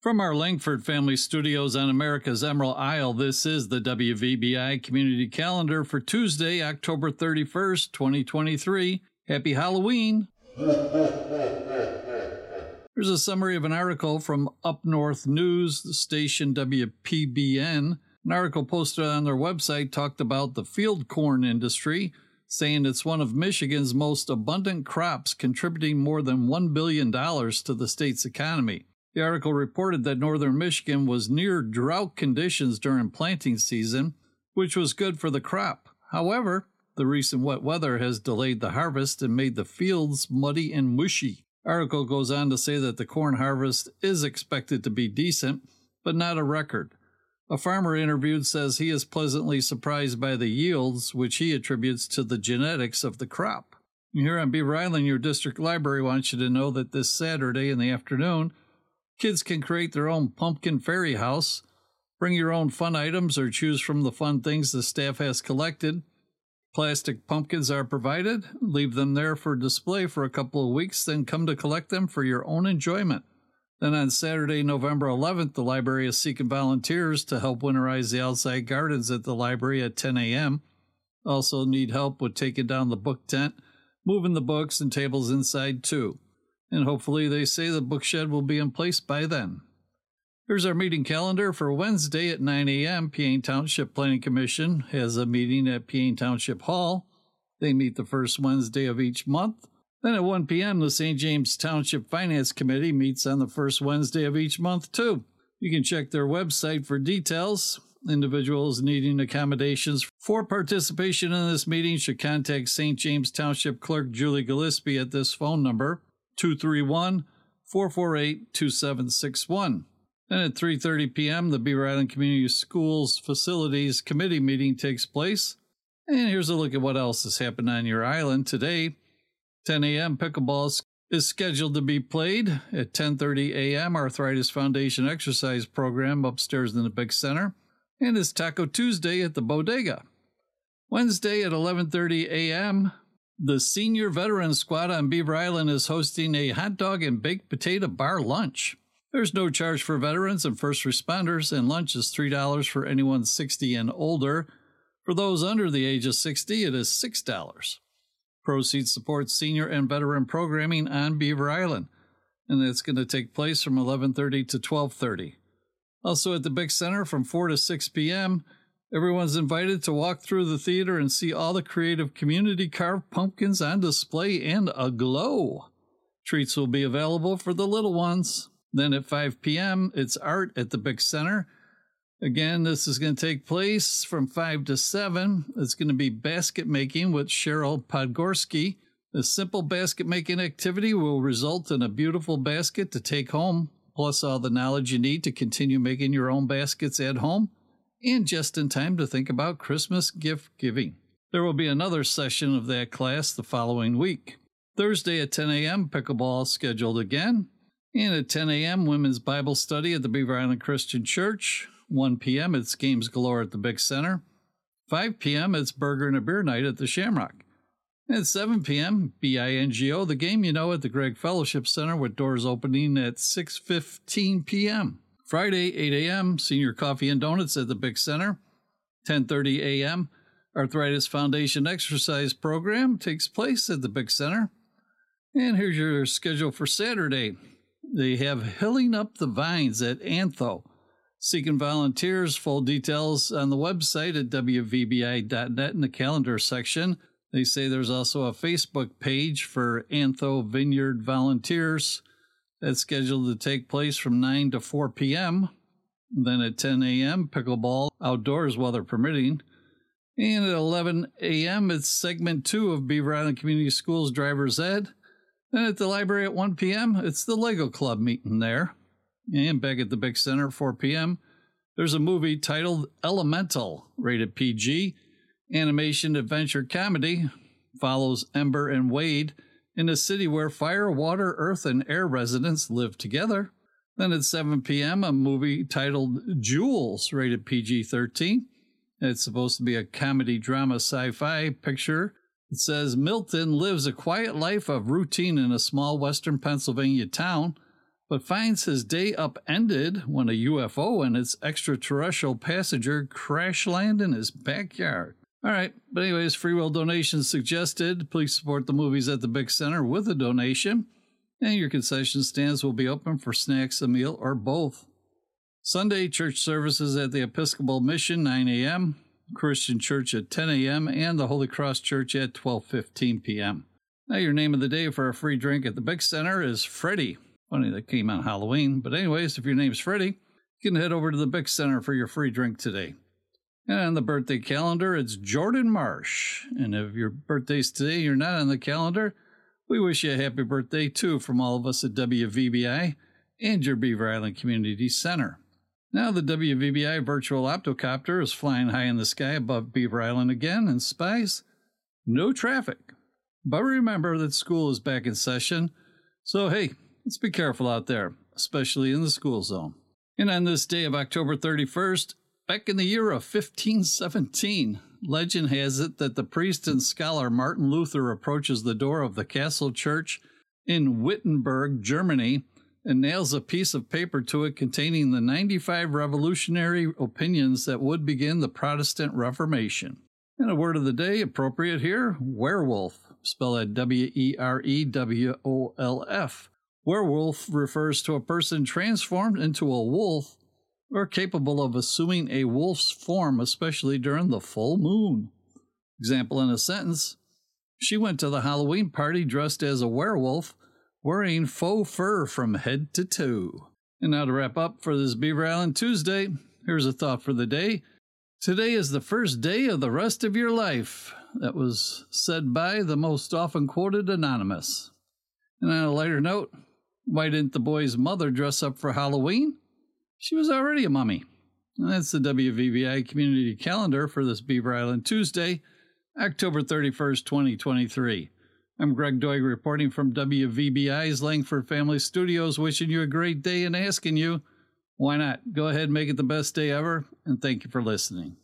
From our Langford family studios on America's Emerald Isle, this is the WVBI Community Calendar for Tuesday, October 31st, 2023. Happy Halloween! Here's a summary of an article from Up North News, the station WPBN. An article posted on their website talked about the field corn industry, saying it's one of Michigan's most abundant crops, contributing more than $1 billion to the state's economy. The article reported that northern Michigan was near drought conditions during planting season, which was good for the crop. However, the recent wet weather has delayed the harvest and made the fields muddy and mushy. Article goes on to say that the corn harvest is expected to be decent, but not a record. A farmer interviewed says he is pleasantly surprised by the yields, which he attributes to the genetics of the crop. Here on Beaver Island, your district library wants you to know that this Saturday in the afternoon, Kids can create their own pumpkin fairy house. Bring your own fun items or choose from the fun things the staff has collected. Plastic pumpkins are provided. Leave them there for display for a couple of weeks, then come to collect them for your own enjoyment. Then on Saturday, November 11th, the library is seeking volunteers to help winterize the outside gardens at the library at 10 a.m. Also, need help with taking down the book tent, moving the books and tables inside too and hopefully they say the bookshed will be in place by then. Here's our meeting calendar for Wednesday at 9 a.m. Peaine Township Planning Commission has a meeting at Peaine Township Hall. They meet the first Wednesday of each month. Then at 1 p.m., the St. James Township Finance Committee meets on the first Wednesday of each month, too. You can check their website for details. Individuals needing accommodations for participation in this meeting should contact St. James Township Clerk Julie Gillespie at this phone number 231 448 2761. Then at 3:30 p.m., the Beaver Island Community Schools Facilities Committee meeting takes place. And here's a look at what else has happened on your island today. 10 a.m. pickleball is scheduled to be played at 10:30 a.m. Arthritis Foundation exercise program upstairs in the big center, and it's Taco Tuesday at the Bodega. Wednesday at 11:30 a.m. The Senior Veteran Squad on Beaver Island is hosting a hot dog and baked potato bar lunch. There's no charge for veterans and first responders, and lunch is $3 for anyone 60 and older. For those under the age of 60, it is $6. Proceeds support senior and veteran programming on Beaver Island, and it's going to take place from 11:30 to 12:30. Also at the Big Center from 4 to 6 p.m. Everyone's invited to walk through the theater and see all the creative community carved pumpkins on display and aglow. Treats will be available for the little ones. Then at 5 p.m., it's art at the Big Center. Again, this is going to take place from 5 to 7. It's going to be basket making with Cheryl Podgorski. The simple basket making activity will result in a beautiful basket to take home, plus all the knowledge you need to continue making your own baskets at home and just in time to think about Christmas gift giving. There will be another session of that class the following week. Thursday at 10 a.m., pickleball scheduled again. And at 10 a.m., women's Bible study at the Beaver Island Christian Church. 1 p.m., it's Games Galore at the Big Center. 5 p.m., it's Burger and a Beer Night at the Shamrock. At 7 p.m., BINGO, the game you know at the Gregg Fellowship Center with doors opening at 6.15 p.m. Friday, 8 a.m., Senior Coffee and Donuts at the Big Center. 10:30 a.m., Arthritis Foundation exercise program takes place at the Big Center. And here's your schedule for Saturday. They have Hilling Up the Vines at Antho. Seeking volunteers, full details on the website at wvbi.net in the calendar section. They say there's also a Facebook page for Antho Vineyard volunteers. That's scheduled to take place from 9 to 4 p.m. Then at 10 a.m., pickleball outdoors, weather permitting. And at 11 a.m., it's segment two of Beaver Island Community Schools Driver's Ed. Then at the library at 1 p.m., it's the Lego Club meeting there. And back at the Big Center at 4 p.m., there's a movie titled Elemental, rated PG, animation adventure comedy, follows Ember and Wade in a city where fire, water, earth, and air residents live together. Then at 7 p.m., a movie titled Jules, rated PG 13. It's supposed to be a comedy drama sci fi picture. It says Milton lives a quiet life of routine in a small western Pennsylvania town, but finds his day upended when a UFO and its extraterrestrial passenger crash land in his backyard. All right, but anyways, free will donations suggested. Please support the movies at the Big Center with a donation, and your concession stands will be open for snacks, a meal, or both. Sunday church services at the Episcopal Mission 9 a.m., Christian Church at 10 a.m., and the Holy Cross Church at 12:15 p.m. Now, your name of the day for a free drink at the Big Center is Freddie. Funny that came on Halloween, but anyways, if your name's Freddie, you can head over to the Big Center for your free drink today. And on the birthday calendar, it's Jordan Marsh. And if your birthday's today, you're not on the calendar, we wish you a happy birthday too from all of us at WVBI and your Beaver Island Community Center. Now, the WVBI virtual optocopter is flying high in the sky above Beaver Island again, and spies, no traffic. But remember that school is back in session, so hey, let's be careful out there, especially in the school zone. And on this day of October 31st, back in the year of 1517, legend has it that the priest and scholar Martin Luther approaches the door of the Castle Church in Wittenberg, Germany, and nails a piece of paper to it containing the 95 revolutionary opinions that would begin the Protestant Reformation. And a word of the day, appropriate here werewolf, spelled W E R E W O L F. Werewolf refers to a person transformed into a wolf or capable of assuming a wolf's form, especially during the full moon. Example in a sentence She went to the Halloween party dressed as a werewolf wearing faux fur from head to toe. And now to wrap up for this Beaver Island Tuesday, here's a thought for the day. Today is the first day of the rest of your life. That was said by the most often quoted anonymous. And on a lighter note, why didn't the boy's mother dress up for Halloween? She was already a mummy. And that's the WVBI community calendar for this Beaver Island Tuesday, October 31st, 2023. I'm Greg Doig reporting from WVBI's Langford Family Studios, wishing you a great day and asking you, why not? Go ahead and make it the best day ever, and thank you for listening.